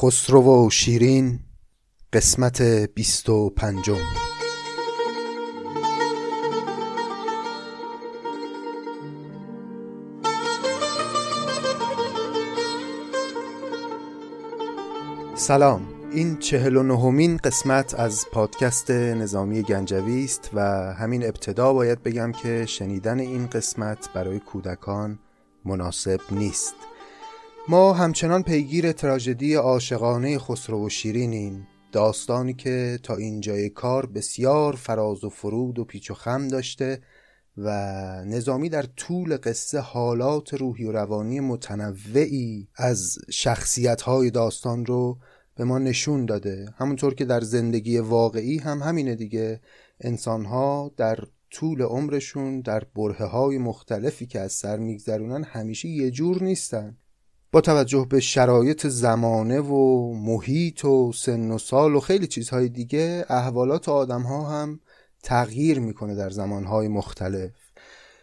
خسرو و شیرین قسمت بیست و پنجم. سلام. این چهل و نهمین قسمت از پادکست نظامی گنجوی است و همین ابتدا باید بگم که شنیدن این قسمت برای کودکان مناسب نیست. ما همچنان پیگیر تراژدی عاشقانه خسرو و شیرینیم. داستانی که تا اینجای کار بسیار فراز و فرود و پیچ و خم داشته و نظامی در طول قصه حالات روحی و روانی متنوعی از شخصیت های داستان رو به ما نشون داده. همونطور که در زندگی واقعی هم همینه دیگه. انسان ها در طول عمرشون در بره های مختلفی که از سر میگذرونن همیشه یه جور نیستن. با توجه به شرایط زمانه و محیط و سن و سال و خیلی چیزهای دیگه احوالات آدم ها هم تغییر می‌کنه در زمانهای مختلف.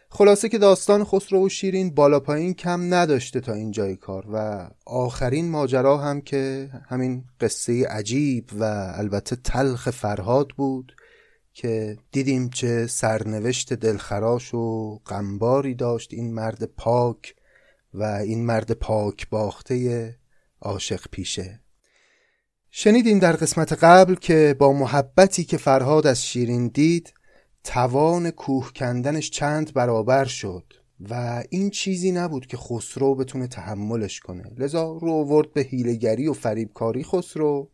خلاصه که داستان خسرو و شیرین بالا پایین کم نداشته تا اینجای کار و آخرین ماجرا هم که همین قصه عجیب و البته تلخ فرهاد بود که دیدیم چه سرنوشت دلخراش و غمباری داشت. این مرد پاک و این مرد پاک باخته عاشق پیشه. شنیدیم در قسمت قبل که با محبتی که فرهاد از شیرین دید توان کوه کندنش چند برابر شد و این چیزی نبود که خسرو بتونه تحملش کنه. لذا رو ورد به هیلگری و فریبکاری خسرو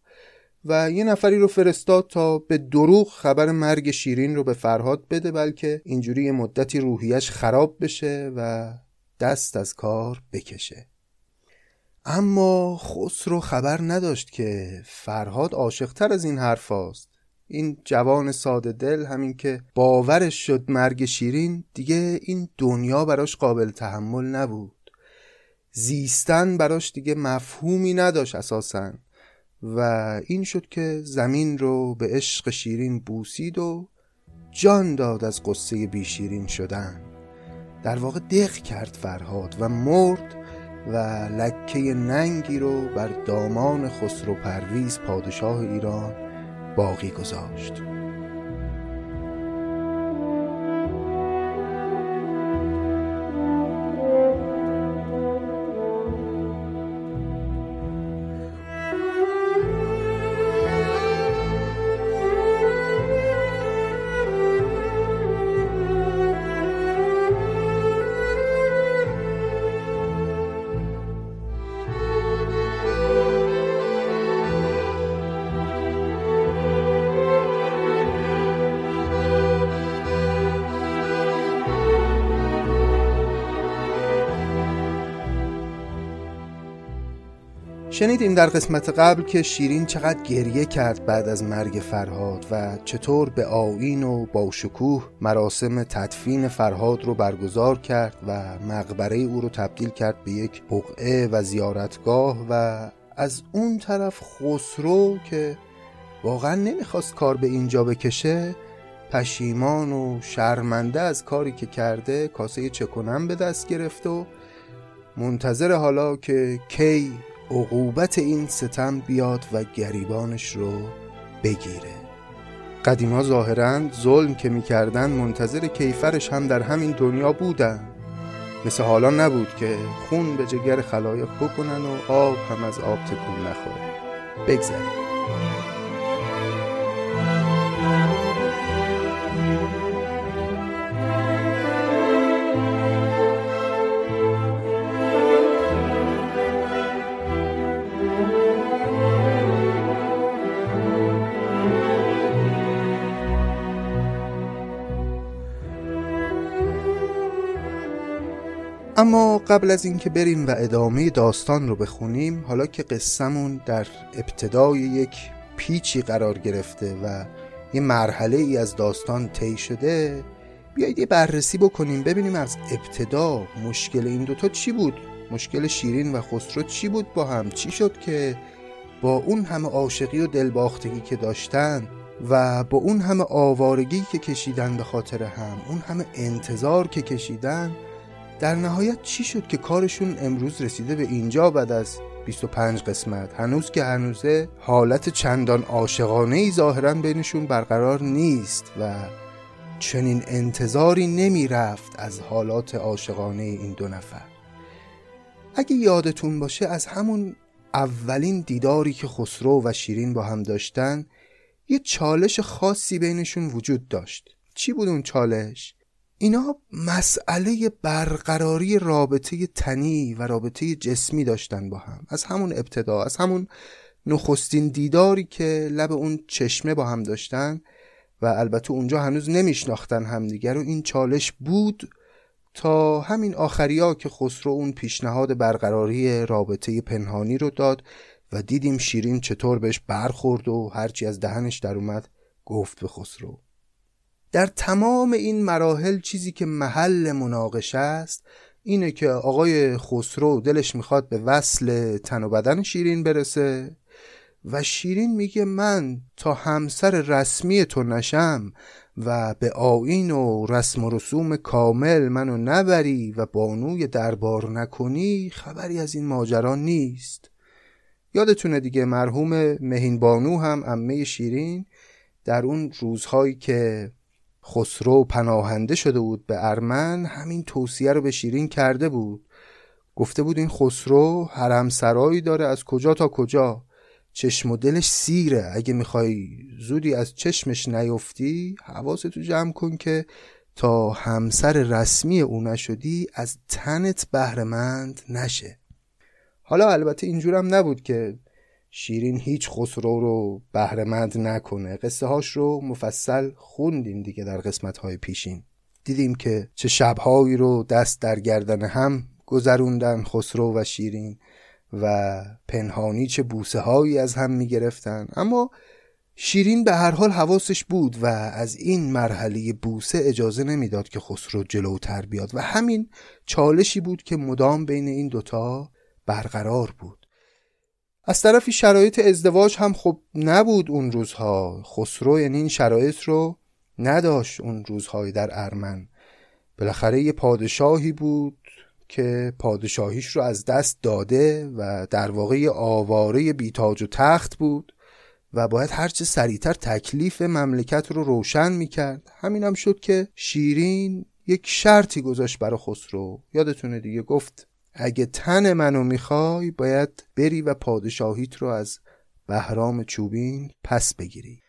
و یه نفری رو فرستاد تا به دروغ خبر مرگ شیرین رو به فرهاد بده بلکه اینجوری یه مدتی روحیش خراب بشه و دست از کار بکشه. اما خسرو خبر نداشت که فرهاد عاشقتر از این حرف هاست. این جوان ساده دل همین که باورش شد مرگ شیرین دیگه این دنیا براش قابل تحمل نبود. زیستن براش دیگه مفهومی نداشت اساسا و این شد که زمین رو به عشق شیرین بوسید و جان داد از قصه بیشیرین شدن. در واقع دق کرد فرهاد و مرد و لکه ننگی رو بر دامان خسرو پرویز پادشاه ایران باقی گذاشت. شنیدیم در قسمت قبل که شیرین چقدر گریه کرد بعد از مرگ فرهاد و چطور به آین و با شکوه مراسم تدفین فرهاد رو برگزار کرد و مقبره او رو تبدیل کرد به یک بقعه و زیارتگاه و از اون طرف خسرو که واقعا نمی‌خواست کار به اینجا بکشه پشیمان و شرمنده از کاری که کرده کاسه چکنم به دست گرفت و منتظر حالا که کی عقوبت این ستم بیاد و گریبانش رو بگیره. قدیما ظاهرا ظلم که می‌کردن منتظر کیفرش هم در همین دنیا بودن مثل حالا نبود که خون به جگر خلایق بکنن و آب هم از آب تکون نخوره. بگذاریم. اما قبل از اینکه بریم و ادامه داستان رو بخونیم حالا که قصهمون در ابتدای یک پیچی قرار گرفته و یه مرحله ای از داستان طی شده بیایید یه بررسی بکنیم ببینیم از ابتدا مشکل این دوتا چی بود؟ مشکل شیرین و خسرو چی بود با هم؟ چی شد که با اون همه عاشقی و دلباختگی که داشتن و با اون همه آوارگی که کشیدن به خاطر هم اون همه انتظار که کشیدن در نهایت چی شد که کارشون امروز رسیده به اینجا بعد از 25 قسمت؟ هنوز که هنوزه حالت چندان عاشقانه ای ظاهرا بینشون برقرار نیست و چنین انتظاری نمی رفت از حالات عاشقانه این دو نفر. اگه یادتون باشه از همون اولین دیداری که خسرو و شیرین با هم داشتن یه چالش خاصی بینشون وجود داشت. چی بود اون چالش؟ اینا مسئله برقراری رابطه تنی و رابطه جسمی داشتن با هم. از همون ابتدا از همون نخستین دیداری که لب اون چشمه با هم داشتن و البته اونجا هنوز نمیشناختن همدیگر و این چالش بود تا همین آخریا که خسرو اون پیشنهاد برقراری رابطه پنهانی رو داد و دیدیم شیرین چطور بهش برخورد و هرچی از دهنش در اومد گفت به خسرو. در تمام این مراحل چیزی که محل مناقشه است اینه که آقای خسرو دلش می‌خواد به وصل تن و بدن شیرین برسه و شیرین میگه من تا همسر رسمی تو نشم و به آین و رسم و رسوم کامل منو نبری و بانوی دربار نکنی خبری از این ماجرا نیست. یادتونه دیگه مرحوم مهین بانو هم امه شیرین در اون روزهایی که خسرو پناهنده شده بود به ارمن همین توصیه رو به شیرین کرده بود. گفته بود این خسرو حرم سرایی داره از کجا تا کجا. چشم و دلش سیره. اگه می‌خوای زودی از چشمش نیفتی حواستو جمع کن که تا همسر رسمی او نشدی از تنت بهرهمند نشه. حالا البته اینجورم نبود که شیرین هیچ خسرو رو بهرهمند نکنه. قصه هاش رو مفصل خوندیم دیگه در قسمت های پیشین. دیدیم که چه شبهایی رو دست در گردن هم گذروندن خسرو و شیرین و پنهانی چه بوسه هایی از هم می گرفتن اما شیرین به هر حال حواسش بود و از این مرحله بوسه اجازه نمی‌داد که خسرو جلوتر بیاد. و همین چالشی بود که مدام بین این دوتا برقرار بود. از طرفی شرایط ازدواج هم خب نبود اون روزها. خسرو یعنی این شرایط رو نداشت اون روزهای در ارمن. بالاخره یه پادشاهی بود که پادشاهیش رو از دست داده و در واقع آواره بیتاج و تخت بود و باید هرچه سریعتر تکلیف مملکت رو روشن می‌کرد. همین هم شد که شیرین یک شرطی گذاشت برای خسرو. یادتونه دیگه گفت اگه تن منو می‌خوای باید بری و پادشاهیت رو از بهرام چوبین پس بگیری.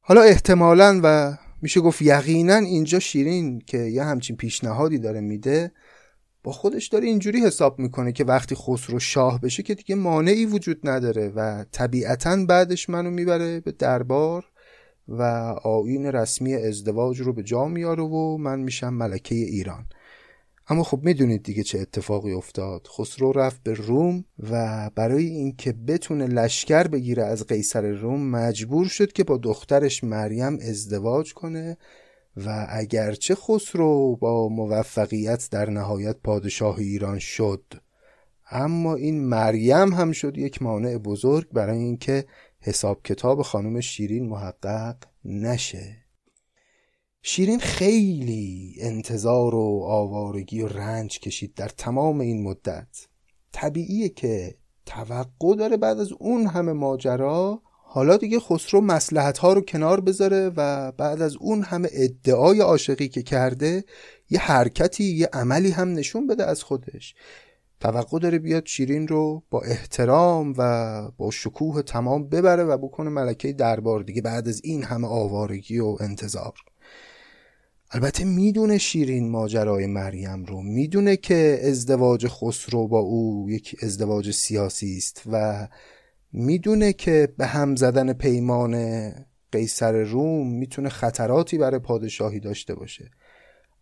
حالا احتمالا و میشه گفت یقینا اینجا شیرین که یه همچین پیشنهادی داره میده با خودش داره اینجوری حساب می‌کنه که وقتی خسرو شاه بشه که دیگه مانعی وجود نداره و طبیعتا بعدش منو می‌بره به دربار و آین رسمی ازدواج رو به جا میاره و من میشم ملکه ایران. اما خب می‌دونید دیگه چه اتفاقی افتاد. خسرو رفت به روم و برای اینکه بتونه لشکر بگیره از قیصر روم مجبور شد که با دخترش مریم ازدواج کنه و اگرچه خسرو با موفقیت در نهایت پادشاه ایران شد اما این مریم هم شد یک مانع بزرگ برای اینکه حساب کتاب خانم شیرین محقق نشه. شیرین خیلی انتظار و آوارگی و رنج کشید در تمام این مدت. طبیعیه که توقع داره بعد از اون همه ماجرا حالا دیگه خسرو مسلحت ها رو کنار بذاره و بعد از اون همه ادعای عاشقی که کرده یه حرکتی یه عملی هم نشون بده از خودش. توقع داره بیاد شیرین رو با احترام و با شکوه تمام ببره و بکنه ملکه دربار دیگه بعد از این همه آوارگی و انتظار. البته می‌دونه شیرین ماجرای مریم رو. می‌دونه که ازدواج خسرو با او یک ازدواج سیاسی است و می‌دونه که به هم زدن پیمان قیصر روم می‌تونه خطراتی برای پادشاهی داشته باشه.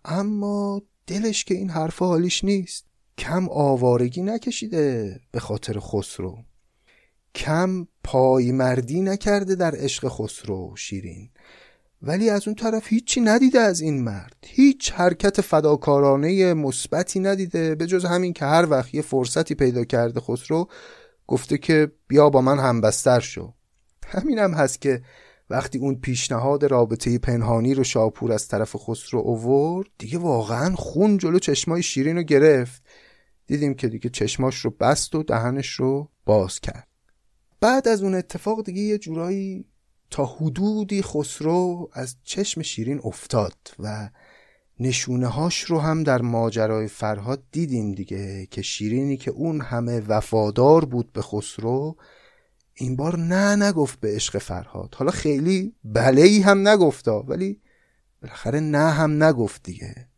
اما دلش که این حرف حالیش نیست. کم آوارگی نکشیده به خاطر خسرو. کم پایمردی نکرده در عشق خسرو شیرین. ولی از اون طرف هیچی ندیده از این مرد. هیچ حرکت فداکارانه مثبتی ندیده. به جز همین که هر وقت یه فرصتی پیدا کرده خسرو گفته که بیا با من همبستر شو. همینم هم هست که وقتی اون پیشنهاد رابطه پنهانی رو شاپور از طرف خسرو اوورد دیگه واقعا خون جلو چشمای شیرین رو گرفت. دیدیم که دیگه چشماش رو بست و دهنش رو باز کرد. بعد از اون اتفاق دیگه یه جورایی تا حدودی خسرو از چشم شیرین افتاد و نشونه هاش رو هم در ماجرای فرهاد دیدیم دیگه که شیرینی که اون همه وفادار بود به خسرو این بار نه نگفت به عشق فرهاد. حالا خیلی بله ای هم نگفتا ولی بالاخره نه هم نگفت دیگه.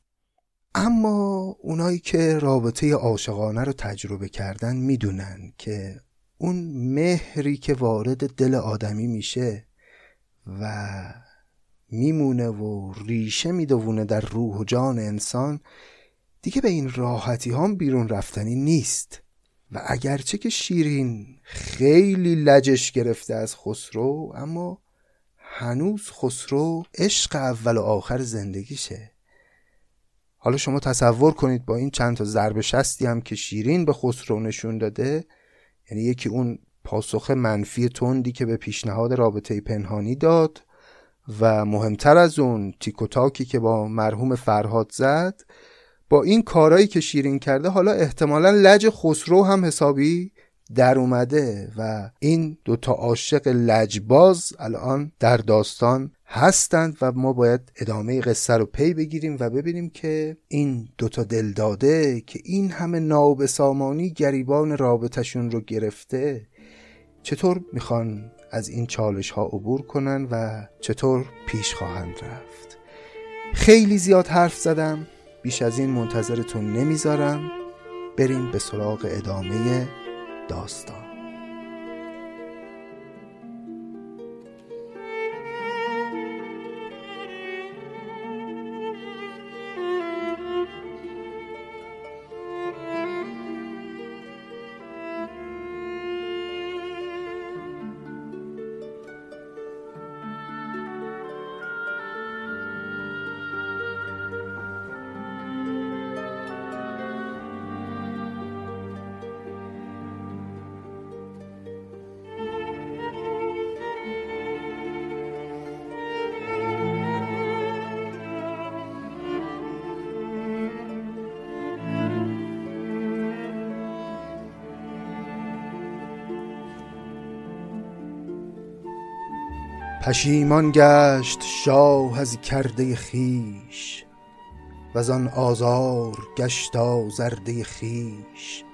اما اونایی که رابطه عاشقانه رو تجربه کردن می‌دونن که اون مهری که وارد دل آدمی میشه و میمونه و ریشه میدوونه در روح و جان انسان. دیگه به این راحتی هم بیرون رفتنی نیست. و اگرچه که شیرین خیلی لجش گرفته از خسرو اما هنوز خسرو عشق اول و آخر زندگیشه. حالا شما تصور کنید با این چند تا ضرب شستی هم که شیرین به خسرو نشون داده یعنی یکی اون پاسخ منفی تندی که به پیشنهاد رابطه پنهانی داد و مهمتر از اون تیکوتاکی که با مرحوم فرهاد زد با این کارایی که شیرین کرده حالا احتمالا لج خسرو هم حسابی در اومده و این دوتا عاشق لجباز الان در داستان هستند و ما باید ادامه قصه رو پی بگیریم و ببینیم که این دوتا دلداده که این همه ناب سامانی گریبان رابطشون رو گرفته چطور می‌خوان از این چالش ها عبور کنن و چطور پیش خواهند رفت؟ خیلی زیاد حرف زدم بیش از این منتظرتون نمی‌ذارم. بریم به سراغ ادامه داستان. پشیمان گشت شاه از کرده خیش و آن آزار گشت آزرده خیش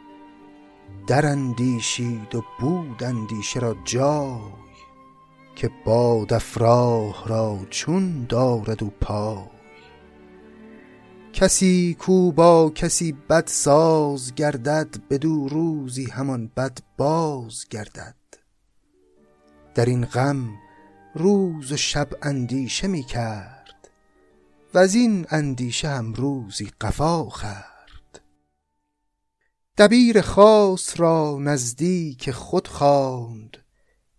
در اندیشید و بود اندیشه را جای که باد افراه را چون دارد و پای. کسی کو با کسی بد ساز گردد بدو روزی همان بد باز گردد. در این غم روز و شب اندیشه می کرد و از این اندیشه هم روزی قفا خرد دبیر خاص را نزدیک خود خواند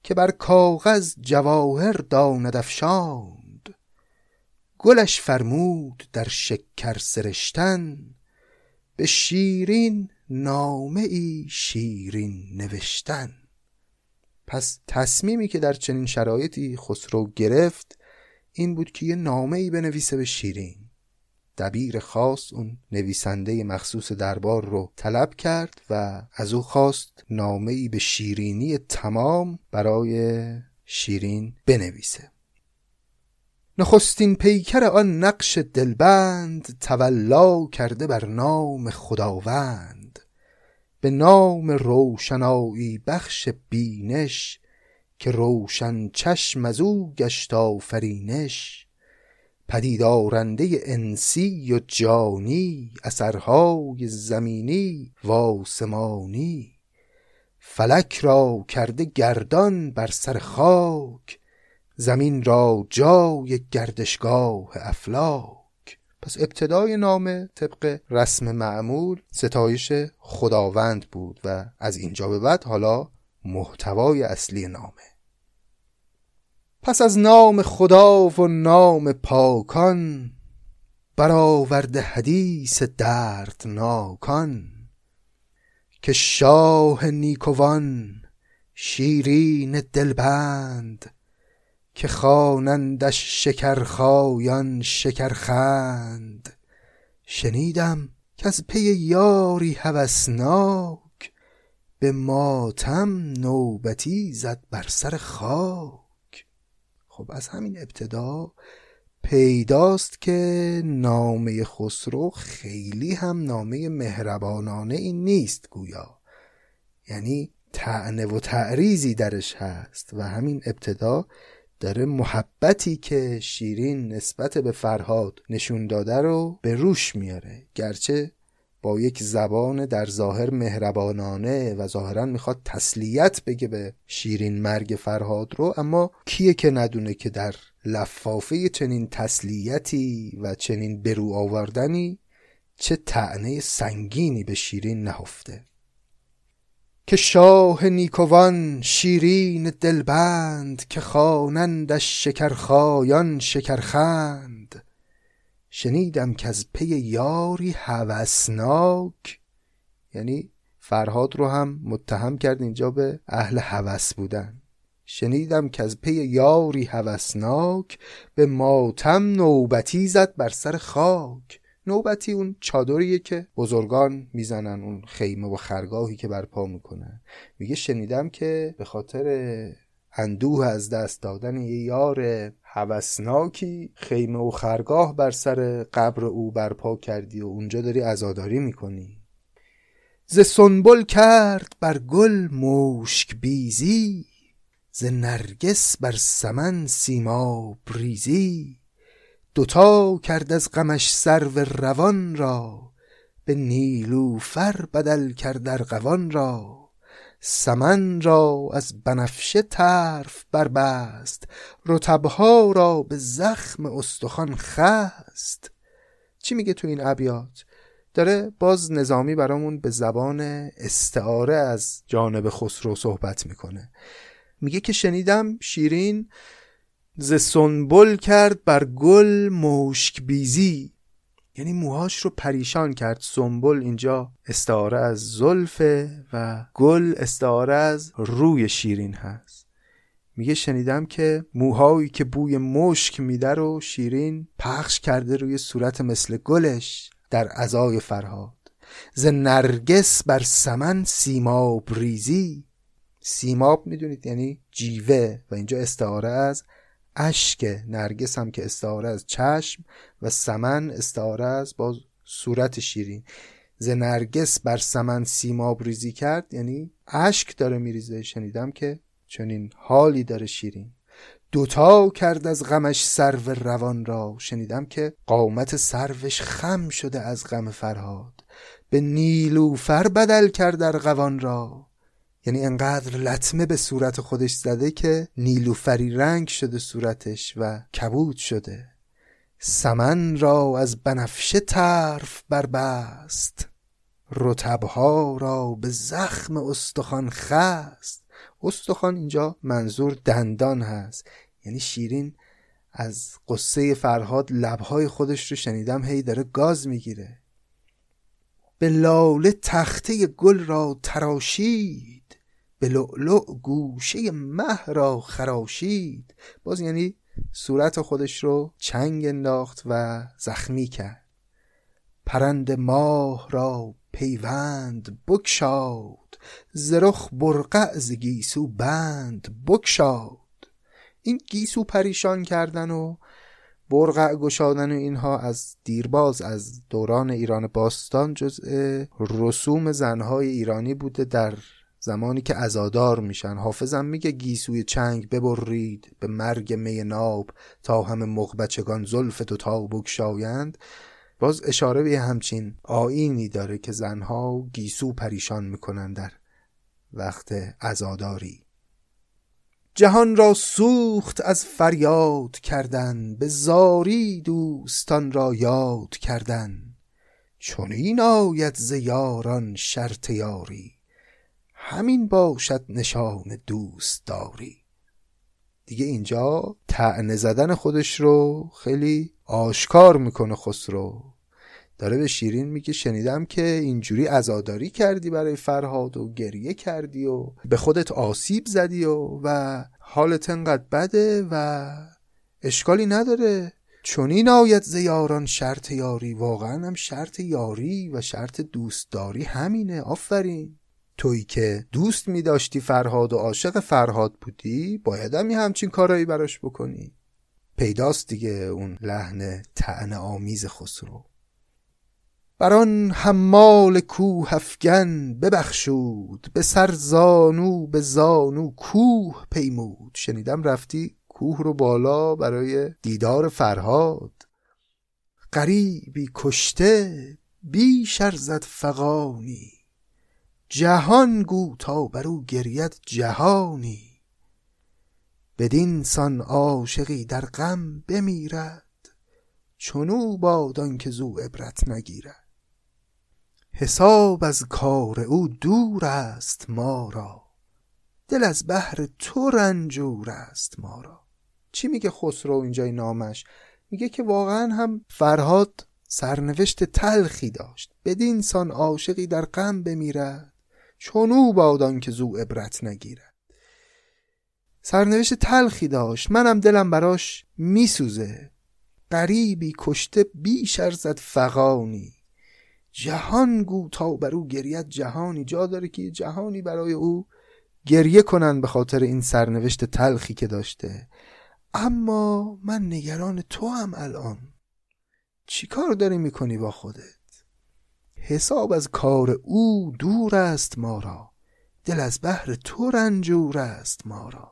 که بر کاغذ جواهر داند افشاند. گلش فرمود در شکر سرشتن به شیرین نامه ای شیرین نوشتن. پس تصمیمی که در چنین شرایطی خسرو گرفت این بود که یه نامه ای بنویسه به شیرین. دبیر خاص اون نویسنده مخصوص دربار رو طلب کرد و از او خواست نامه ای به شیرینی تمام برای شیرین بنویسه. نخستین پیکر آن نقش دلبند تولا کرده بر نام خداوند. به نام روشنایی بخش بینش که روشن چشم از او گشت آفرینش. پدید آرنده انسی و جانی اثرهای زمینی و آسمانی فلک را کرده گردان بر سر خاک زمین را جای گردشگاه افلاک. پس ابتدای نامه طبق رسم معمول ستایش خداوند بود و از اینجا به بعد حالا محتوای اصلی نامه. پس از نام خدا و نام پاکان برآورده حدیث دردناکان که شاه نیکوان شیرین دلبند که خوانندش شکرخایان شکرخند. شنیدم که از پی یاری هوسناک به ماتم نوبتی زد بر سر خاک. خب از همین ابتدا پیداست که نامه خسرو خیلی هم نامه مهربانانه این نیست گویا. یعنی تعنه و تعریزی درش هست و همین ابتدا داره محبتی که شیرین نسبت به فرهاد نشون داده رو به روش میاره. گرچه با یک زبان در ظاهر مهربانانه و ظاهرا می‌خواد تسلیت بگه به شیرین مرگ فرهاد رو اما کیه که ندونه که در لفافه چنین تسلیتی و چنین برو آوردنی چه تعنه سنگینی به شیرین نهفته. که شاه نیکوان شیرین دلبند که خوانندش شکرخایان شکرخند. شنیدم که از پی یاری هوسناک یعنی فرهاد رو هم متهم کرد اینجا به اهل هوس بودن. شنیدم که از پی یاری هوسناک به ماتم نوبتی زد بر سر خاک. نوبتی اون چادریه که بزرگان می‌زنن اون خیمه و خرگاهی که برپا می‌کنن میگه شنیدم که به خاطر اندوه از دست دادن یه یار هوسناکی خیمه و خرگاه بر سر قبر او برپا کردی و اونجا داری ازاداری می‌کنی. ز سنبل کرد بر گل مشک بیزی ز نرگس بر سمن سیما بریزی دوتا کرد از غمش سرو روان را به نیلوفر بدل کرد ارغوان را. سمن را از بنفشه طرف بربست رتبها را به زخم استخوان خست. چی میگه تو این ابیات؟ داره باز نظامی برامون به زبان استعاره از جانب خسرو صحبت می‌کنه. میگه که شنیدم شیرین ز سنبل کرد بر گل مشک بیزی. یعنی موهاش رو پریشان کرد. سنبل اینجا استعاره از زلفه و گل استعاره از روی شیرین هست. میگه شنیدم که موهایی که بوی مشک میده رو شیرین پخش کرده روی صورت مثل گلش در ازای فرهاد. ز نرگس بر سمن سیماب ریزی. سیماب می‌دونید یعنی جیوه و اینجا استعاره از اشک نرگس هم که استعاره از چشم و سمن استعاره از با صورت شیرین. ز نرگس بر سمن سیماب ریزی کرد یعنی اشک داره میریزه. شنیدم که چنین حالی داره شیرین. دوتا کرد از غمش سرو روان را. شنیدم که قامت سروش خم شده از غم فرهاد. به نیلوفر بدل کرد در قوان را. یعنی انقدر لطمه به صورت خودش زده که نیلوفری رنگ شده صورتش و کبود شده. سمن را از بنفشه طرف بربست. رتبها را به زخم استخوان خست. استخوان اینجا منظور دندان هست. یعنی شیرین از قصه فرهاد لبهای خودش رو شنیدم هی داره گاز می‌گیره. به لاله تخته گل را تراشید. به لؤلؤ گوشه مه را خراشید. باز یعنی صورت خودش رو چنگ انداخت و زخمی کرد. پرند ماه را پیوند بکشاد زرخ برقع ز گیسو بند بکشاد این گیسو پریشان کردن و برقع گشادن و اینها از دیرباز از دوران ایران باستان جزء رسوم زنهای ایرانی بوده در زمانی که ازادار میشن حافظم میگه گیسوی چنگ ببرید به مرگ می ناب تا همه مغبچگان زلف دو تا بگشایند. باز اشاره به همچین آینی داره که زنها گیسو پریشان می‌کنن در وقت ازاداری جهان را سوخت از فریاد کردن به زاری دوستان را یاد کردن. چون این آید ز یاران شرط یاری. همین باشد نشان دوست داری دیگه اینجا تعنه زدن خودش رو خیلی آشکار می‌کنه خسرو. داره به شیرین میگه شنیدم که اینجوری ازاداری کردی برای فرهاد و گریه کردی و به خودت آسیب زدی و و حالت انقدر بده و اشکالی نداره. چونین آید ز یاران شرط یاری. واقعا هم شرط یاری و شرط دوستداری همینه. آفرین. تویی که دوست می داشتی فرهاد و عاشق فرهاد بودی باید هم همچین کارایی براش بکنی. پیداست دیگه اون لحن تعنه آمیز خسرو بر آن حمال کوه افگن ببخشود به سر زانو به زانو کوه پیمود. شنیدم رفتی کوه رو بالا برای دیدار فرهاد. غریبی کشته بیش زد فغانی. جهان گو تا بر او گرید جهانی. بدین سان عاشقی در غم بمیرد چنو باد که زو عبرت نگیرد. حساب از کار او دور است ما را دل از بحر تو رنجور است ما را. چی میگه خسرو اینجای نامش؟ میگه که واقعا هم فرهاد سرنوشت تلخی داشت. بدین سان عاشقی در غم بمیرد چونو بادان که زو عبرت نگیرد. سرنوشت تلخی داشت. منم دلم براش میسوزه. غریبی کشته بیش ارزد فقانی جهان گو تا بر او گریت جهانی. جا داره که جهانی برای او گریه کنن به خاطر این سرنوشت تلخی که داشته. اما من نگران تو هم الان. چی کار داری می‌کنی با خودت؟ حساب از کار او دور است ما را. دل از بحر تو رنجور است ما را.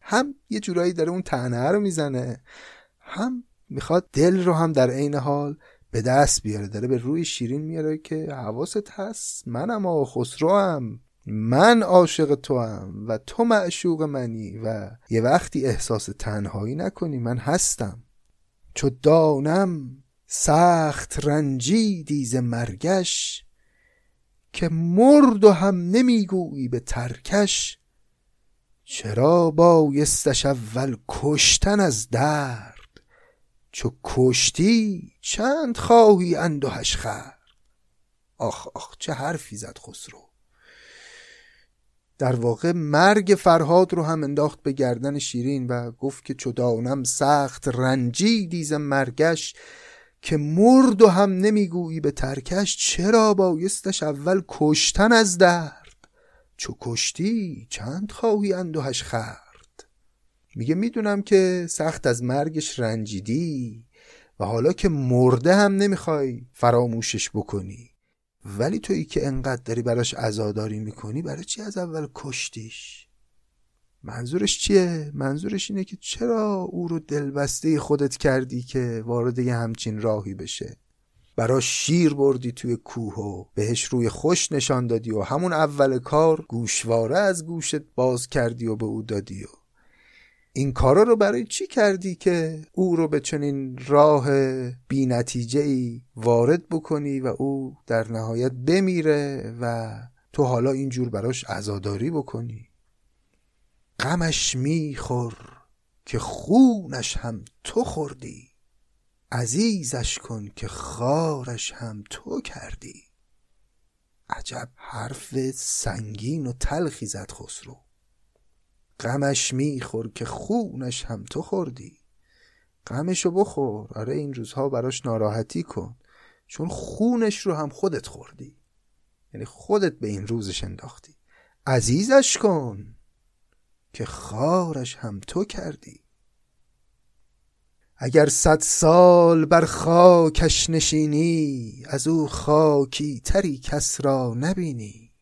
هم یه جورایی داره اون تنه رو می‌زنه هم می‌خواد دل رو هم در عین حال به دست بیاره. داره به روی شیرین میاره که حواست هست منم آقا خسرو هم من عاشق تو هم و تو معشوق منی و یه وقتی احساس تنهایی نکنی من هستم. چو دانم سخت رنجی دیز مرگش که مرد و هم نمی‌گویی به ترکش. چرا بایستش اول کشتن از درد؟ چو کشتی چند خواهی اندوهش خر آخ آخ چه حرفی زد خسرو. در واقع مرگ فرهاد رو هم انداخت به گردن شیرین و گفت که چدانم سخت رنجی دیز مرگش که مرد و هم نمی‌گویی به ترکش چرا بایستش اول کشتن از درد؟ چو کشتی چند خواهی اندوهش خرد میگه می‌دونم که سخت از مرگش رنجیدی و حالا که مرده هم نمی‌خوای فراموشش بکنی. ولی تویی که انقدر داری براش عزاداری می‌کنی برای چی از اول کشتیش؟ منظورش چیه؟ منظورش اینه که چرا او رو دلبسته خودت کردی که وارد یه همچین راهی بشه براش شیر بردی توی کوه و بهش روی خوش نشان دادی و همون اول کار گوشواره از گوشت باز کردی و به او دادی و این کارا رو برای چی کردی که او رو به چنین راه بی نتیجه ای وارد بکنی و او در نهایت بمیره و تو حالا اینجور براش عزاداری بکنی غمش میخور که خونش هم تو خوردی. عزیزش کن که خارش هم تو کردی. عجب حرف سنگین و تلخی زد خسرو. غمش میخور که خونش هم تو خوردی. غمشو بخور. آره این روزها براش ناراحتی کن. چون خونش رو هم خودت خوردی. یعنی خودت به این روزش انداختی. عزیزش کن. که خارش هم تو کردی. اگر صد سال بر خاکش نشینی از او خاکی تری کس را نبینی.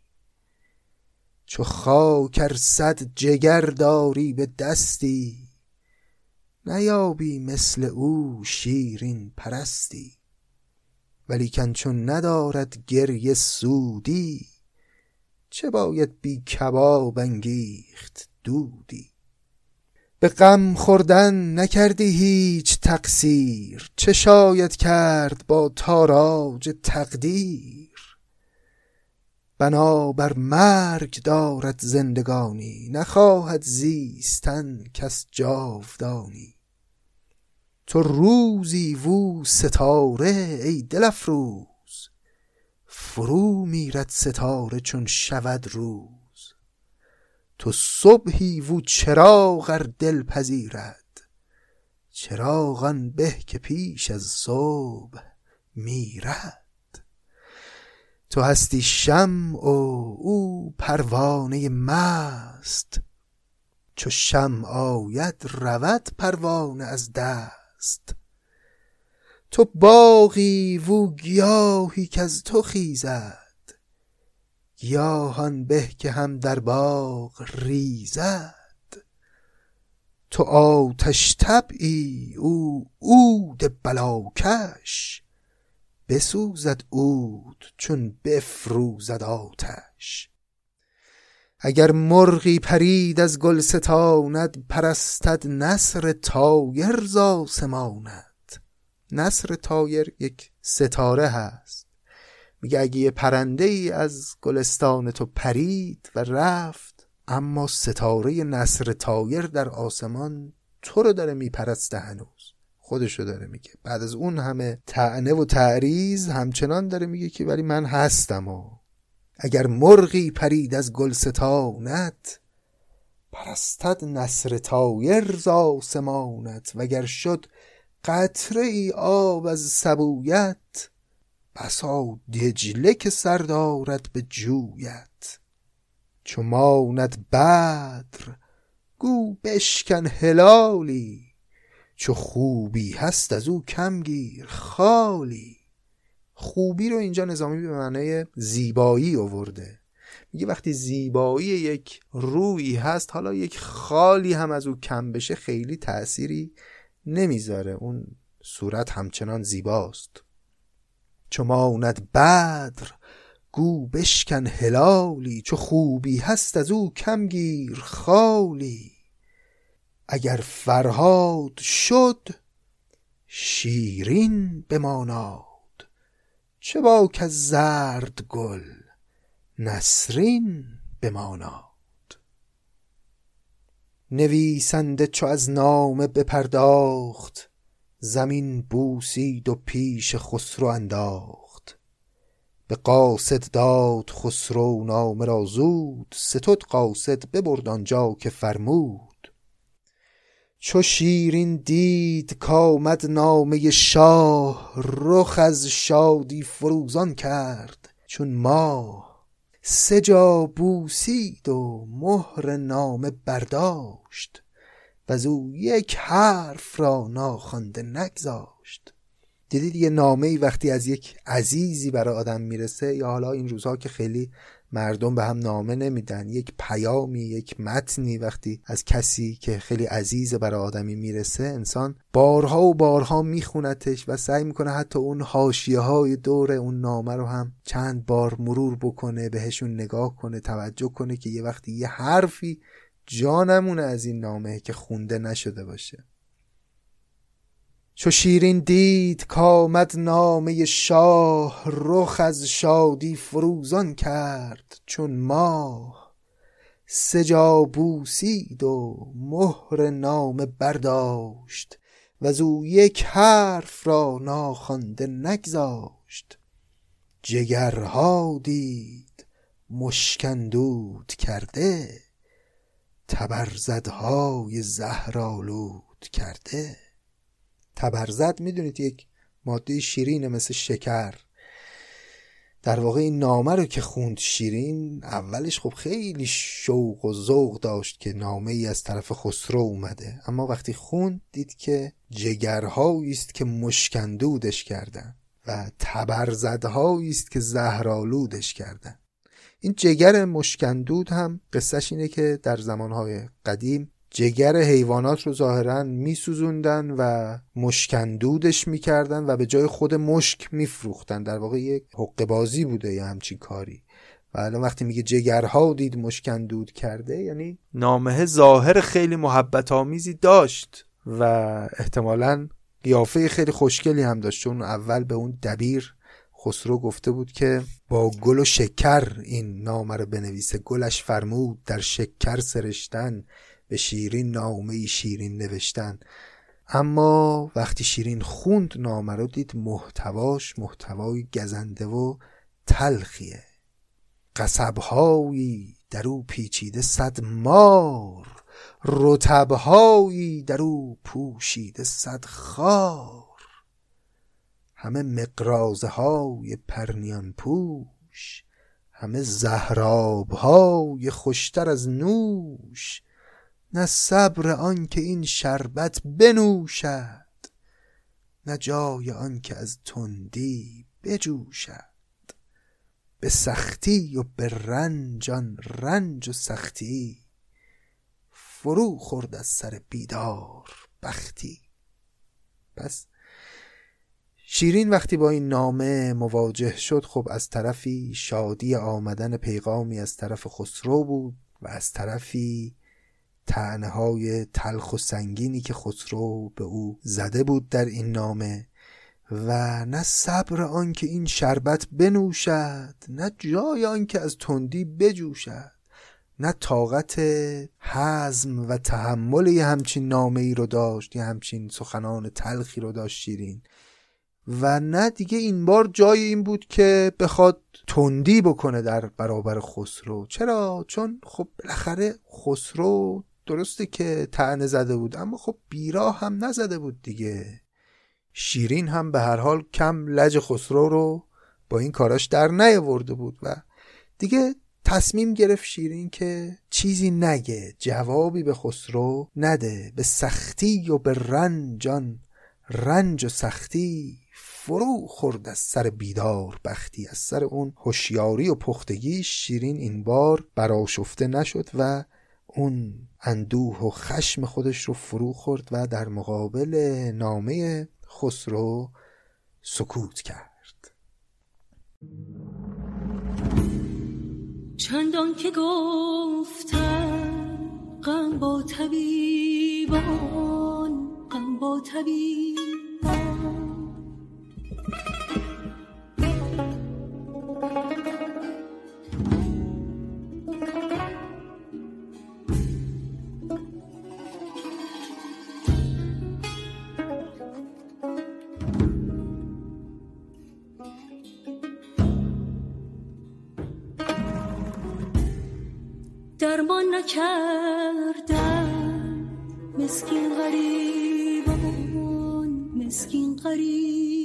چو خاکر صد جگر داری به دستی نیابی مثل او شیرین پرستی. ولیکن چون ندارد گریه سودی چه باید بی کباب انگیخت دودی. به غم خوردن نکردی هیچ تقصیر چه شاید کرد با تاراج تقدیر. بنابر مرگ دارد زندگانی نخواهد زیستن کس جاودانی. تو روزی وو ستاره ای دل افروز فرو میرد ستاره چون شود روز. تو صبحی و چراغ ار دل پذیرد. چراغان به که پیش از صبح میرد. تو هستی شم و او پروانه مست. چو شم آید رود پروانه از دست. تو باغی و گیاهی که از تو خیزد. گیاهان به که هم در باغ ریزد. تو آتش طبعی او عود بلاکش بسوزد عود چون بفروزد آتش. اگر مرغی پرید از گلستانت پرستد نسر طایر ز آسمانت. نسر طایر یک ستاره هست. میگه اگه یه پرنده ای از گلستان تو پرید و رفت اما ستاره نصر تایر در آسمان تو رو داره میپرسته هنوز. خودشو داره میگه. بعد از اون همه تعنه و تعریز همچنان داره میگه که ولی من هستم و اگر مرغی پرید از گلستانت پرستد نصر تایر ز آسمانت وگر شد قطره ای آب از سبویت بسا دجله که سر دارد به جویت. چو ماند بدر گو بشکن هلالی. چو خوبی هست از او کم گیر خالی. خوبی رو اینجا نظامی به معنای زیبایی آورده. میگه وقتی زیبایی یک روی هست حالا یک خالی هم از او کم بشه خیلی تأثیری نمی‌ذاره. اون صورت همچنان زیباست. چو ماند بدر گو بشکن هلالی چو خوبی هست از او کم گیر خالی. اگر فرهاد شد شیرین بماناد. چه باک از زرد گل نسرین بماناد. نویسنده چو از نامه بپرداخت زمین بوسید و پیش خسرو انداخت. به قاصد داد خسرو نامه را زود ستد قاصد ببرد آنجا که فرمود. چو شیرین دید کآمد نامه شاه رخ از شادی فروزان کرد. چون ماه سه جا بوسید و مهر نامه برداشت. وزو یک حرف را ناخوانده نگذاشت. دیدید یه نامه ای وقتی از یک عزیزی برای آدم می‌رسه یا حالا این روزها که خیلی مردم به هم نامه نمیدن یک پیامی یک متنی وقتی از کسی که خیلی عزیز برای آدمی می‌رسه انسان بارها و بارها میخونتش و سعی می‌کنه حتی اون حاشیه های دور اون نامه رو هم چند بار مرور بکنه بهشون نگاه کنه توجه کنه که یه وقتی یه حرفی جا نمونه از این نامه که خونده نشده باشه. چو شیرین دید کامد نامه شاه رخ از شادی فروزان کرد چون ماه. سجا بوسید و مهر نامه برداشت و او یک حرف را ناخوانده نگذاشت. جگرها دید مشکندود کرده. تبرزدهای زهرآلود کرده. تبرزد می‌دونید یک ماده شیرینه مثل شکر. در واقع این نامه رو که خوند شیرین اولش خب خیلی شوق و ذوق داشت که نامه ای از طرف خسرو اومده. اما وقتی خوند دید که جگرهایی است که مشکندودش کردن و تبرزدهایی است که زهرالودش کردن. این جگر مشکندود هم قصهش اینه که در زمانهای قدیم جگر حیوانات رو ظاهرا میسوزوندن و مشکندودش می‌کردن و به جای خود مشک میفروختن. در واقع یک حق بازی بوده یه همچین کاری. و الان وقتی میگه جگرها دید مشکندود کرده یعنی نامه ظاهر خیلی محبت آمیزی داشت و احتمالا قیافه خیلی خوشگلی هم داشت چون اول به اون دبیر خسرو گفته بود که با گل و شکر این نامه رو بنویسه. گلش فرمود در شکر سرشتن به شیرین نامه شیرین نوشتن. اما وقتی شیرین خوند نامه رو دید محتواش محتوای گزنده و تلخیه. قصبهایی در او پیچیده صد مار رتبهایی در او پوشیده صد خار. همه مقرازه های پرنیان پوش همه زهراب های خوشتر از نوش. نه صبر آن که این شربت بنوشد نه جای آن که از تندی بجوشد. به سختی و به رنج آن رنج و سختی فرو خورد از سر بیدار بختی. پس شیرین وقتی با این نامه مواجه شد خب از طرفی شادی آمدن پیغامی از طرف خسرو بود و از طرفی تعنه های تلخ و سنگینی که خسرو به او زده بود در این نامه و نه صبر آن که این شربت بنوشد نه جای آن که از تندی بجوشد نه طاقت حزم و تحمل یه همچین نامه ای رو داشت یه همچین سخنان تلخی رو داشت شیرین. و نه دیگه این بار جای این بود که بخواد تندی بکنه در برابر خسرو. چرا؟ چون خب بالاخره خسرو درسته که تعنه زده بود اما خب بیراه هم نزده بود دیگه. شیرین هم به هر حال کم لج خسرو رو با این کاراش در نیاورده بود و دیگه تصمیم گرفت شیرین که چیزی نگه جوابی به خسرو نده به سختی و به رنجان رنج و سختی. فرو خورد از سر بیدار بختی از سر اون هوشیاری و پختگی شیرین این بار براشفته نشد و اون اندوه و خشم خودش رو فرو خورد و در مقابل نامه خسرو سکوت کرد. چندان که گفتم غم با طبیبان غم با طبیبان نکردن مسکین غریبان مسکین غریبان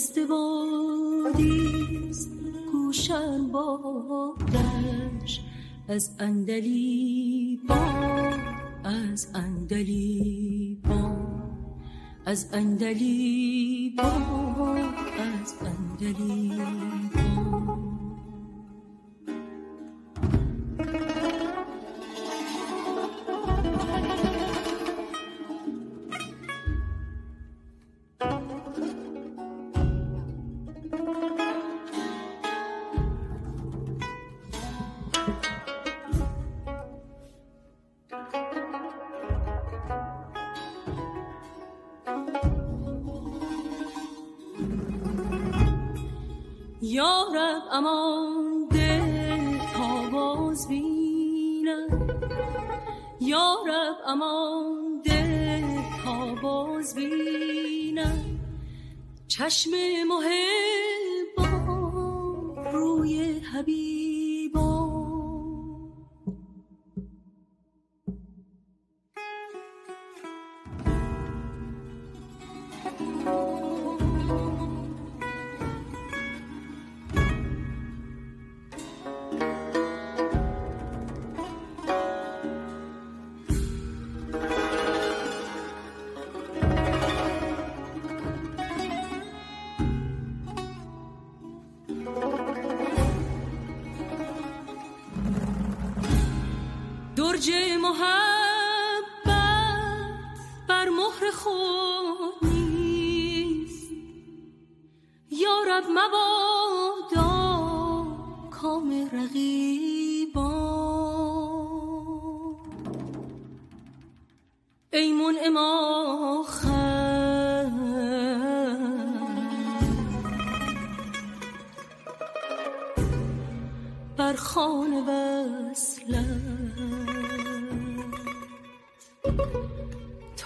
در دست بادیست گوشم بادش از اندلی با از اندلی با. از اندلی با از اندلی با. امان ده تا باز بینم یارب امان ده تا باز بینم چشم محبان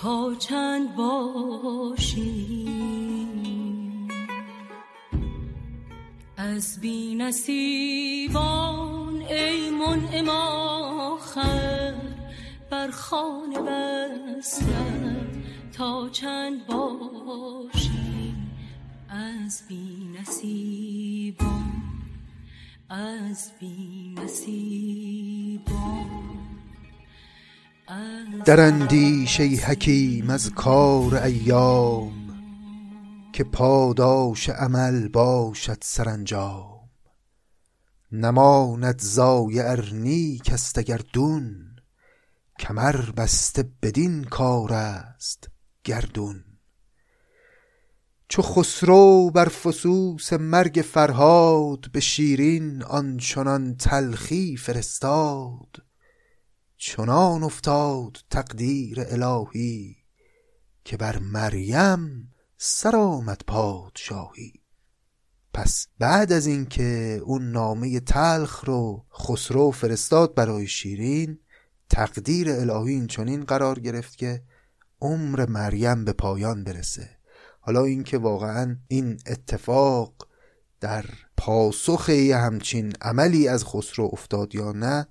تا چند باشی از بی نصیبان ای منعم آخر بر خان وصلت تا چند باشی از بی نصیبان از بی نصیبان در اندیش ای حکیم از کار ایام که پاداش عمل باشد سرانجام. نماند ضایع ار نیک است اگر دون کمر بسته بدین کار است گردون. چو خسرو بر فسوس مرگ فرهاد به شیرین آنچنان تلخی فرستاد چنان افتاد تقدیر الهی که بر مریم سر آمد پادشاهی. پس بعد از اینکه اون نامه تلخ رو خسرو فرستاد برای شیرین تقدیر الهی این چنین قرار گرفت که عمر مریم به پایان برسه. حالا اینکه واقعا این اتفاق در پاسخ همچین عملی از خسرو افتاد یا نه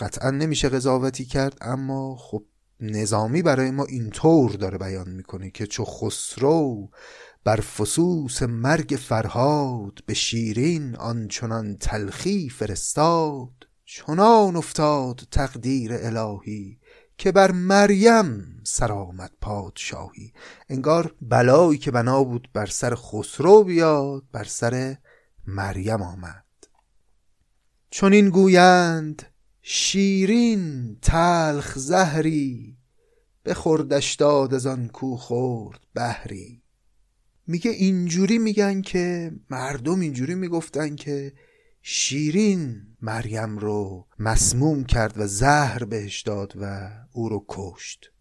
قطعا نمیشه قضاوتی کرد اما خب نظامی برای ما اینطور داره بیان می‌کنه که چو خسرو بر فسوس مرگ فرهاد به شیرین آنچنان تلخی فرستاد چنان افتاد تقدیر الهی که بر مریم سر پادشاهی. انگار بلایی که بنا بود بر سر خسرو بیاد بر سر مریم آمد. چون این گویند شیرین تلخ زهری به خوردش داد از آن کو خورد بهری. میگه اینجوری میگن که مردم اینجوری می‌گفتن که شیرین مریم رو مسموم کرد و زهر بهش داد و او رو کشت.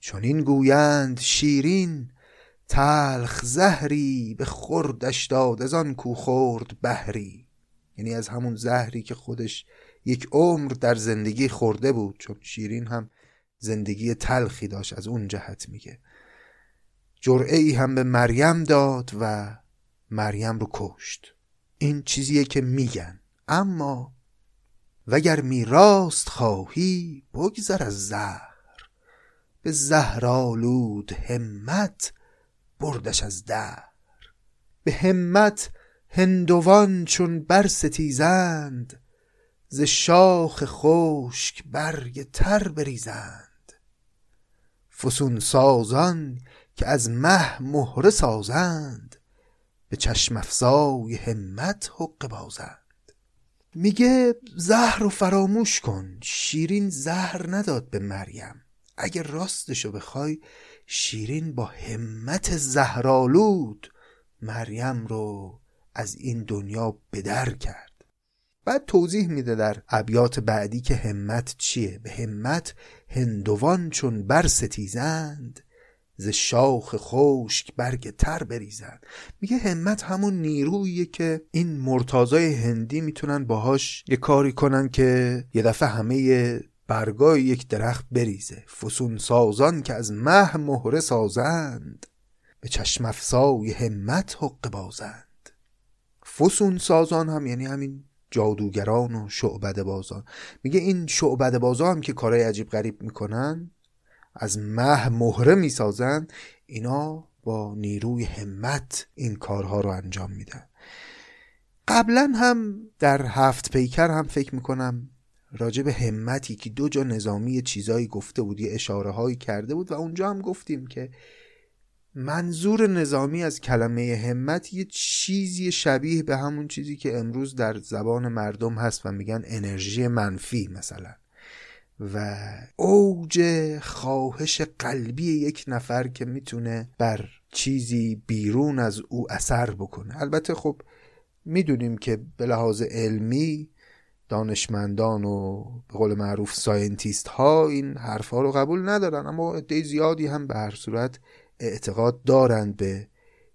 چون این گویند شیرین تلخ زهری به خوردش داد از آن کو خورد بهری. یعنی از همون زهری که خودش یک عمر در زندگی خورده بود چون شیرین هم زندگی تلخی داشت از اون جهت میگه. جرعه ای هم به مریم داد و مریم رو کشت. این چیزیه که میگن. اما وگر می راست خواهی بگذر از زهر. به زهرالود همت بردش از در به همت هندوان چون برستیزند ز شاخ خشک برگ تر بریزند. فسون سازان که از مه مهره سازند به چشم افزای همت حق بازند. میگه زهر رو فراموش کن شیرین زهر نداد به مریم. اگه راستشو بخوای شیرین با همت زهرالود مریم رو از این دنیا بدر کرد. بعد توضیح میده در ابیات بعدی که همت چیه؟ به همت هندوان چون برستیزند ز شاخ خشک برگ تر بریزن میگه همت همون نیروییه که این مرتازای هندی می‌تونن باهاش یه کاری کنن که یه دفعه همه برگای یک درخت بریزه. فسون سازان که از مه مهره سازند به چشم افزای همت حق بازند. فسون سازان هم یعنی همین جادوگران و شعبد بازان. میگه این شعبد بازان هم که کارهای عجیب غریب می‌کنن از مه مهره می‌سازن اینا با نیروی همت این کارها رو انجام میدن. قبلا هم در هفت پیکر هم فکر می‌کنم راجع به همتی که دو جا نظامی چیزایی گفته بود یه اشاره هایی کرده بود و اونجا هم گفتیم که منظور نظامی از کلمه همت یه چیزی شبیه به همون چیزی که امروز در زبان مردم هست و میگن انرژی منفی مثلا. و اوج خواهش قلبی یک نفر که می‌تونه بر چیزی بیرون از او اثر بکنه. البته خب می‌دونیم که به لحاظ علمی دانشمندان و به قول معروف scientist ها این حرفها رو قبول ندارن اما عده زیادی هم به هر صورت اعتقاد دارند به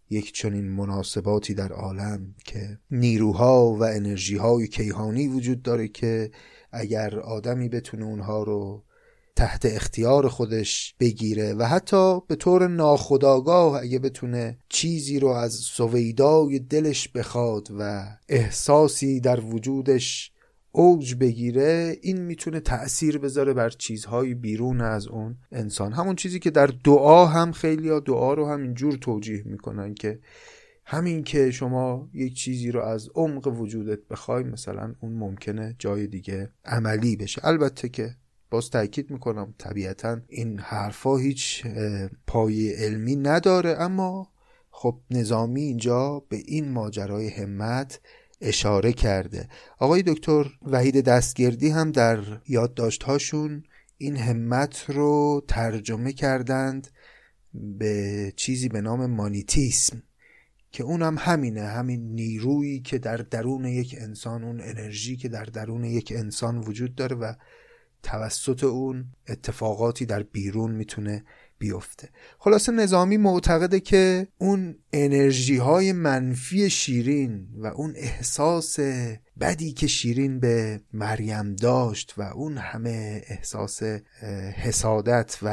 یک چنین مناسباتی در عالم که نیروها و انرژی های کیهانی وجود داره که اگر آدمی بتونه اونها رو تحت اختیار خودش بگیره و حتی به طور ناخودآگاه اگه بتونه چیزی رو از سویدای دلش بخواد و احساسی در وجودش اوج بگیره این می‌تونه تأثیر بذاره بر چیزهای بیرون از اون انسان. همون چیزی که در دعا هم خیلی دعا رو هم اینجور توجیه می‌کنن که همین که شما یک چیزی رو از عمق وجودت بخوای مثلا اون ممکنه جای دیگه عملی بشه. البته که باز تاکید می‌کنم طبیعتا این حرفا هیچ پای علمی نداره اما خب نظامی اینجا به این ماجرای همت اشاره کرده. آقای دکتر وحید دستگردی هم در یادداشتهاشون این همت رو ترجمه کردند به چیزی به نام مانیتیسم که اونم همینه همین نیرویی که در درون یک انسان اون انرژی که در درون یک انسان وجود داره و توسط اون اتفاقاتی در بیرون می‌تونه بیفته. خلاصه نظامی معتقده که اون انرژی های منفی شیرین و اون احساس بدی که شیرین به مریم داشت و اون همه احساس حسادت و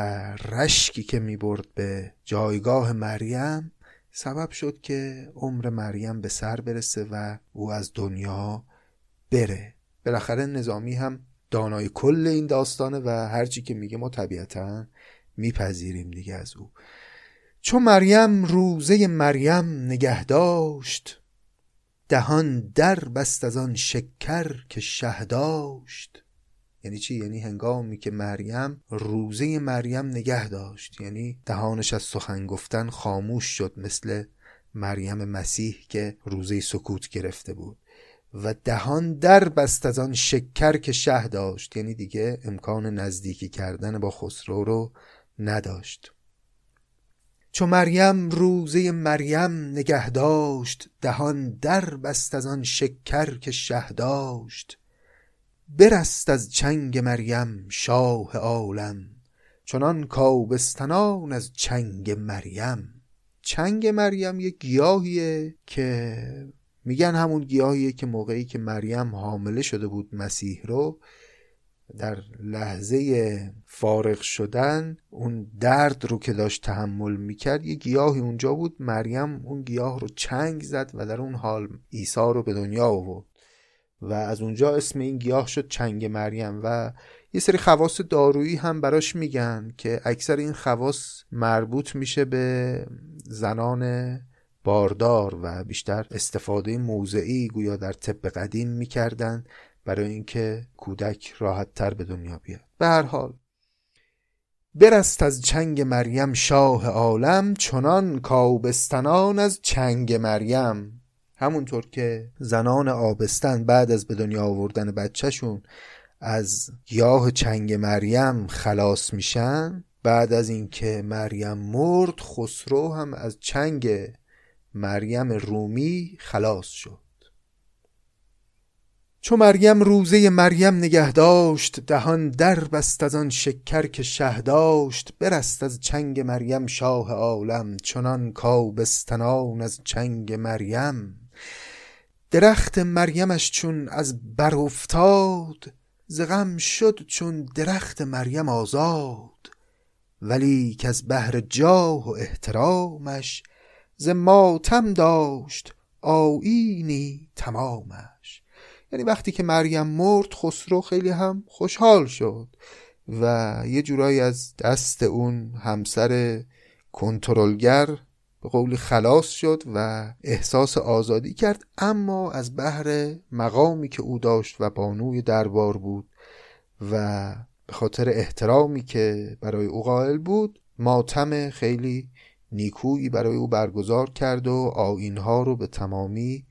رشکی که می‌برد به جایگاه مریم سبب شد که عمر مریم به سر برسه و او از دنیا بره. بالاخره نظامی هم دانای کل این داستانه و هرچی که میگه ما طبیعتا میپذیریم دیگه از او. چون مریم روزه مریم نگه داشت دهان در بست از آن شکر که شه داشت. یعنی چی؟ یعنی هنگامی که مریم روزه مریم نگه داشت. یعنی دهانش از سخن گفتن خاموش شد مثل مریم مسیح که روزه سکوت گرفته بود. و دهان در بست از آن شکر که شه داشت. یعنی دیگه امکان نزدیکی کردن با خسرو رو نداشت. چو مریم روزه مریم نگه داشت دهان در بست از آن شکر که شه داشت. برست از چنگ مریم شاه عالم چنان کابستنان از چنگ مریم. چنگ مریم یک گیاهیه که میگن همون گیاهیه که موقعی که مریم حامله شده بود مسیح رو در لحظه فارغ شدن اون درد رو که داشت تحمل می‌کرد یه گیاهی اونجا بود. مریم اون گیاه رو چنگ زد و در اون حال عیسی رو به دنیا آورد و از اونجا اسم این گیاه شد چنگ مریم و یه سری خواص دارویی هم براش میگن که اکثر این خواص مربوط میشه به زنان باردار و بیشتر استفاده موضعی گویا در طب قدیم می‌کردن. برای اینکه کودک راحت تر به دنیا بیاد. به هر حال برست از چنگ مریم شاه عالم چنان کابستنان از چنگ مریم. همونطور که زنان آبستن بعد از به دنیا آوردن بچهشون از گیاه چنگ مریم خلاص میشن بعد از اینکه مریم مرد خسرو هم از چنگ مریم رومی خلاص شد. چو مریم روزه مریم نگه داشت دهان در بست از آن شکر که شه داشت برست از چنگ مریم شاه عالم چنان کابستنان از چنگ مریم. درخت مریمش چون از بر افتاد ز غم شد چون درخت مریم آزاد. ولی که از بهر جاه و احترامش ز ماتم داشت آیینی تمامش. یعنی وقتی که مریم مرد خسرو خیلی هم خوشحال شد و یه جورایی از دست اون همسر کنترلگر به قولی خلاص شد و احساس آزادی کرد. اما از بحر مقامی که او داشت و بانوی دربار بود و به خاطر احترامی که برای او قائل بود ماتم خیلی نیکویی برای او برگزار کرد و آینها رو به تمامی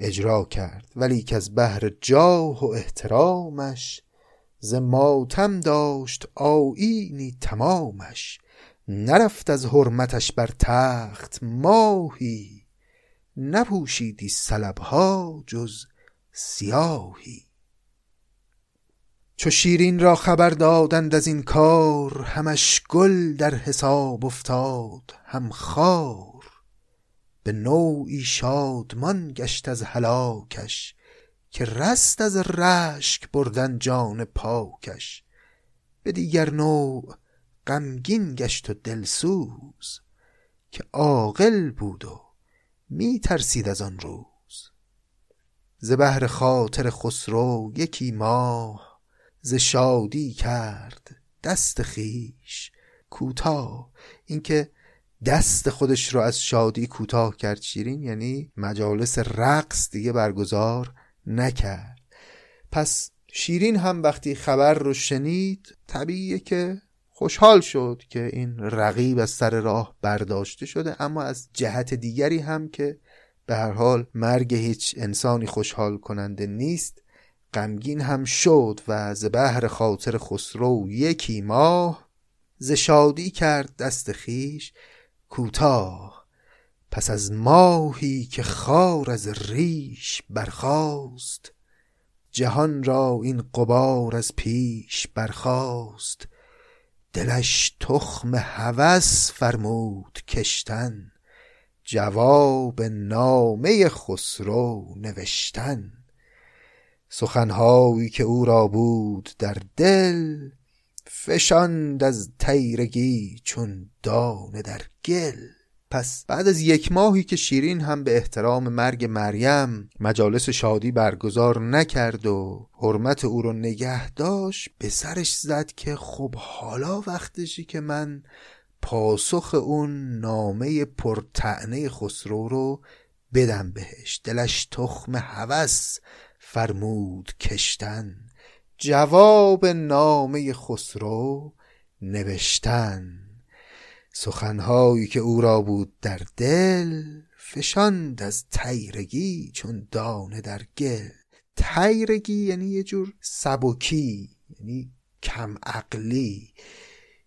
اجرا کرد. ولی که از بهر جاه و احترامش ز ماتم داشت آینی تمامش. نرفت از حرمتش بر تخت ماهی نپوشیدی سلبها جز سیاهی. چو شیرین را خبر دادند از این کار همش گل در حساب افتاد هم خار. به نوعی شادمان گشت از هلاکش که رست از رشک بردن جان پاکش. به دیگر نوع غمگین گشت و دلسوز که عاقل بود و می ترسید از آن روز. ز بهر خاطر خسرو یکی ماه ز شادی کرد دست خیش کوتاه اینکه دست خودش رو از شادی کوتاه کرد شیرین یعنی مجالس رقص دیگه برگزار نکرد. پس شیرین هم وقتی خبر رو شنید طبیعیه که خوشحال شد که این رقیب از سر راه برداشته شده اما از جهت دیگری هم که به هر حال مرگ هیچ انسانی خوشحال کننده نیست غمگین هم شد و ز بهر خاطر خسرو یکی ماه ز شادی کرد دست خیش. کوتاه پس از ماهی که خار از ریش برخاست جهان را این قبار از پیش برخاست دلش تخم هوس فرمود کشتن جواب نامه خسرو نوشتن. سخنهایی که او را بود در دل فشاند از تیرگی چون دانه در گل. پس بعد از یک ماهی که شیرین هم به احترام مرگ مریم مجالس شادی برگزار نکرد و حرمت او رو نگه داشت به سرش زد که خب حالا وقتشی که من پاسخ اون نامه پرتعنه خسرو رو بدم بهش. دلش تخم هوس فرمود کشتن. جواب نامه خسرو نوشتن. سخنهایی که او را بود در دل فشاند از تیرگی چون دانه در گل. تیرگی یعنی یه جور سبکی یعنی کم عقلی.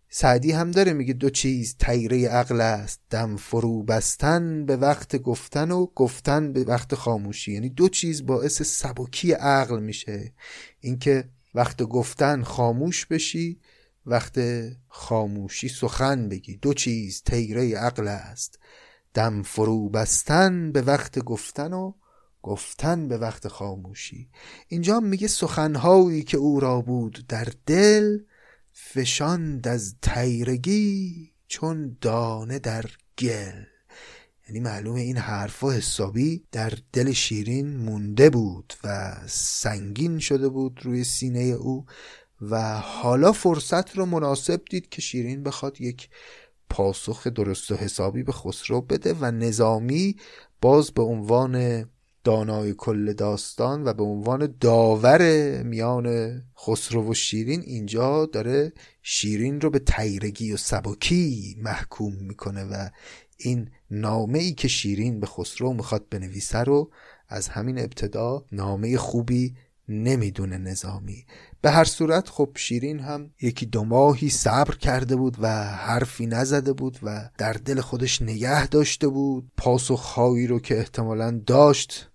سعدی هم داره میگه دو چیز تیره عقل است دم فرو بستن به وقت گفتن و گفتن به وقت خاموشی. یعنی دو چیز باعث سبکی عقل میشه. اینکه وقت گفتن خاموش بشی وقت خاموشی سخن بگی. دو چیز تیره عقل است. دم فرو بستن به وقت گفتن و گفتن به وقت خاموشی. اینجا میگه سخنهایی که او را بود در دل فشاند از تیرگی چون دانه در گل. یعنی معلومه این حرفا حسابی در دل شیرین مونده بود و سنگین شده بود روی سینه او و حالا فرصت رو مناسب دید که شیرین بخواد یک پاسخ درست و حسابی به خسرو بده و نظامی باز به عنوان دانای کل داستان و به عنوان داور میان خسرو و شیرین اینجا داره شیرین رو به تیرگی و سبکی محکوم می‌کنه و این نامه ای که شیرین به خسرو می‌خواد بنویسه رو از همین ابتدا نامه خوبی نمی‌دونه نظامی. به هر صورت خب شیرین هم یکی دو ماهی صبر کرده بود و حرفی نزده بود و در دل خودش نگه داشته بود پاسخهایی رو که احتمالا داشت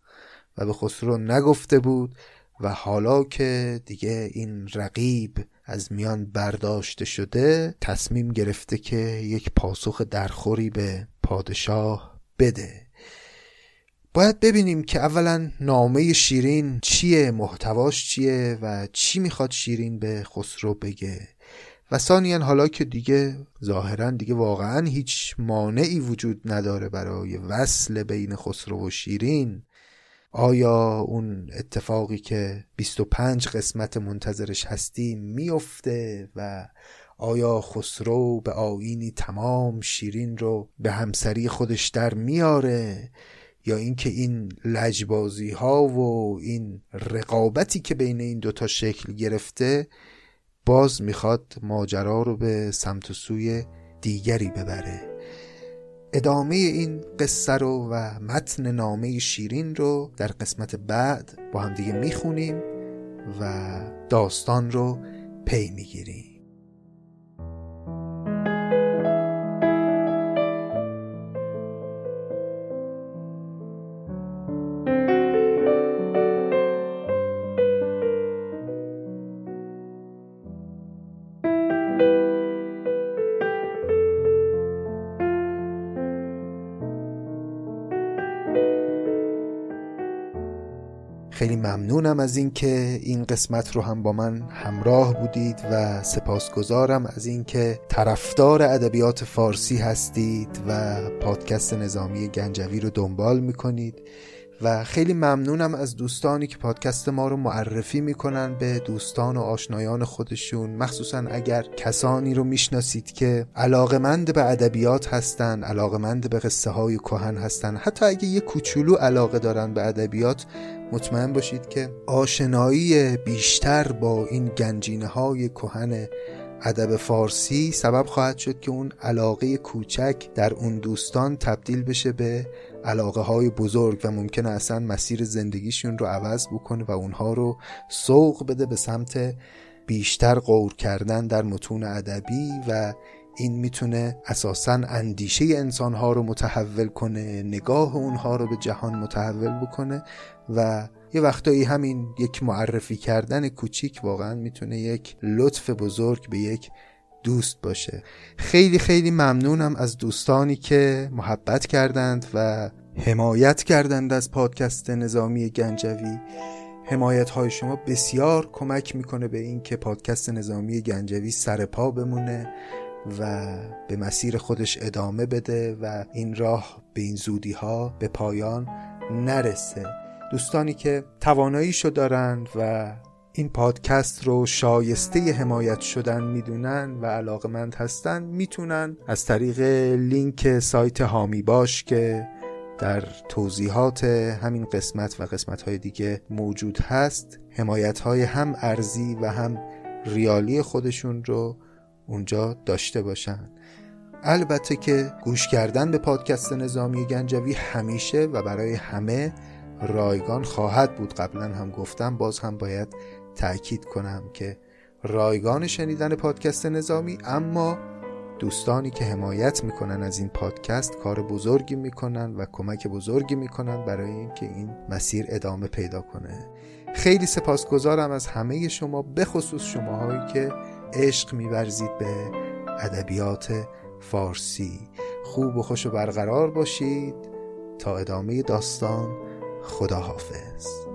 و به خسرو نگفته بود و حالا که دیگه این رقیب از میان برداشته شده تصمیم گرفته که یک پاسخ درخوری به پادشاه بده. باید ببینیم که اولا نامه شیرین چیه محتواش چیه و چی می‌خواد شیرین به خسرو بگه. و ثانیا حالا که دیگه ظاهرا دیگه واقعا هیچ مانعی وجود نداره برای وصل بین خسرو و شیرین آیا اون اتفاقی که 25 قسمت منتظرش هستی میفته و آیا خسرو به آینی تمام شیرین رو به همسری خودش در میاره یا اینکه این لجبازی ها و این رقابتی که بین این دوتا شکل گرفته باز می‌خواد ماجرا رو به سمت و سوی دیگری ببره؟ ادامه این قصه رو و متن نامه شیرین رو در قسمت بعد با هم دیگه می‌خونیم و داستان رو پی می‌گیریم. خیلی ممنونم از اینکه این قسمت رو هم با من همراه بودید و سپاسگزارم از اینکه طرفدار ادبیات فارسی هستید و پادکست نظامی گنجوی رو دنبال می‌کنید. و خیلی ممنونم از دوستانی که پادکست ما رو معرفی می‌کنن به دوستان و آشنایان خودشون. مخصوصا اگر کسانی رو می‌شناسید که علاقمند به ادبیات هستن علاقمند به قصه های کهن هستن حتی اگه یه کوچولو علاقه دارن به ادبیات مطمئن باشید که آشنایی بیشتر با این گنجینه های کهن ادب فارسی سبب خواهد شد که اون علاقه کوچک در اون دوستان تبدیل بشه به علاقه های بزرگ و ممکنه اصلا مسیر زندگیشون رو عوض بکنه و اونها رو سوق بده به سمت بیشتر غور کردن در متون ادبی و این می‌تونه اساسا اندیشه انسانها رو متحول کنه نگاه اونها رو به جهان متحول بکنه و یه وقتایی همین یک معرفی کردن کوچیک واقعا می‌تونه یک لطف بزرگ به یک دوست باشه. خیلی خیلی ممنونم از دوستانی که محبت کردند و حمایت کردند از پادکست نظامی گنجوی. حمایت های شما بسیار کمک می‌کنه به این که پادکست نظامی گنجوی سر پا بمونه و به مسیر خودش ادامه بده و این راه به این زودی ها به پایان نرسه. دوستانی که تواناییشو دارند و این پادکست رو شایسته حمایت شدن می‌دونن و علاقمند هستن می‌تونن از طریق لینک سایت هامی باش که در توضیحات همین قسمت و قسمت های دیگه موجود هست حمایت های هم ارزی و هم ریالی خودشون رو اونجا داشته باشن. البته که گوش کردن به پادکست نظامی گنجوی همیشه و برای همه رایگان خواهد بود. قبلا هم گفتم باز هم باید تأکید کنم که رایگان شنیدن پادکست نظامی اما دوستانی که حمایت می‌کنن از این پادکست کار بزرگی می‌کنن و کمک بزرگی می‌کنن برای اینکه این مسیر ادامه پیدا کنه. خیلی سپاسگزارم از همه شما به خصوص شماهایی که عشق میورزید به ادبیات فارسی. خوب و خوش و برقرار باشید. تا ادامه داستان. خداحافظ.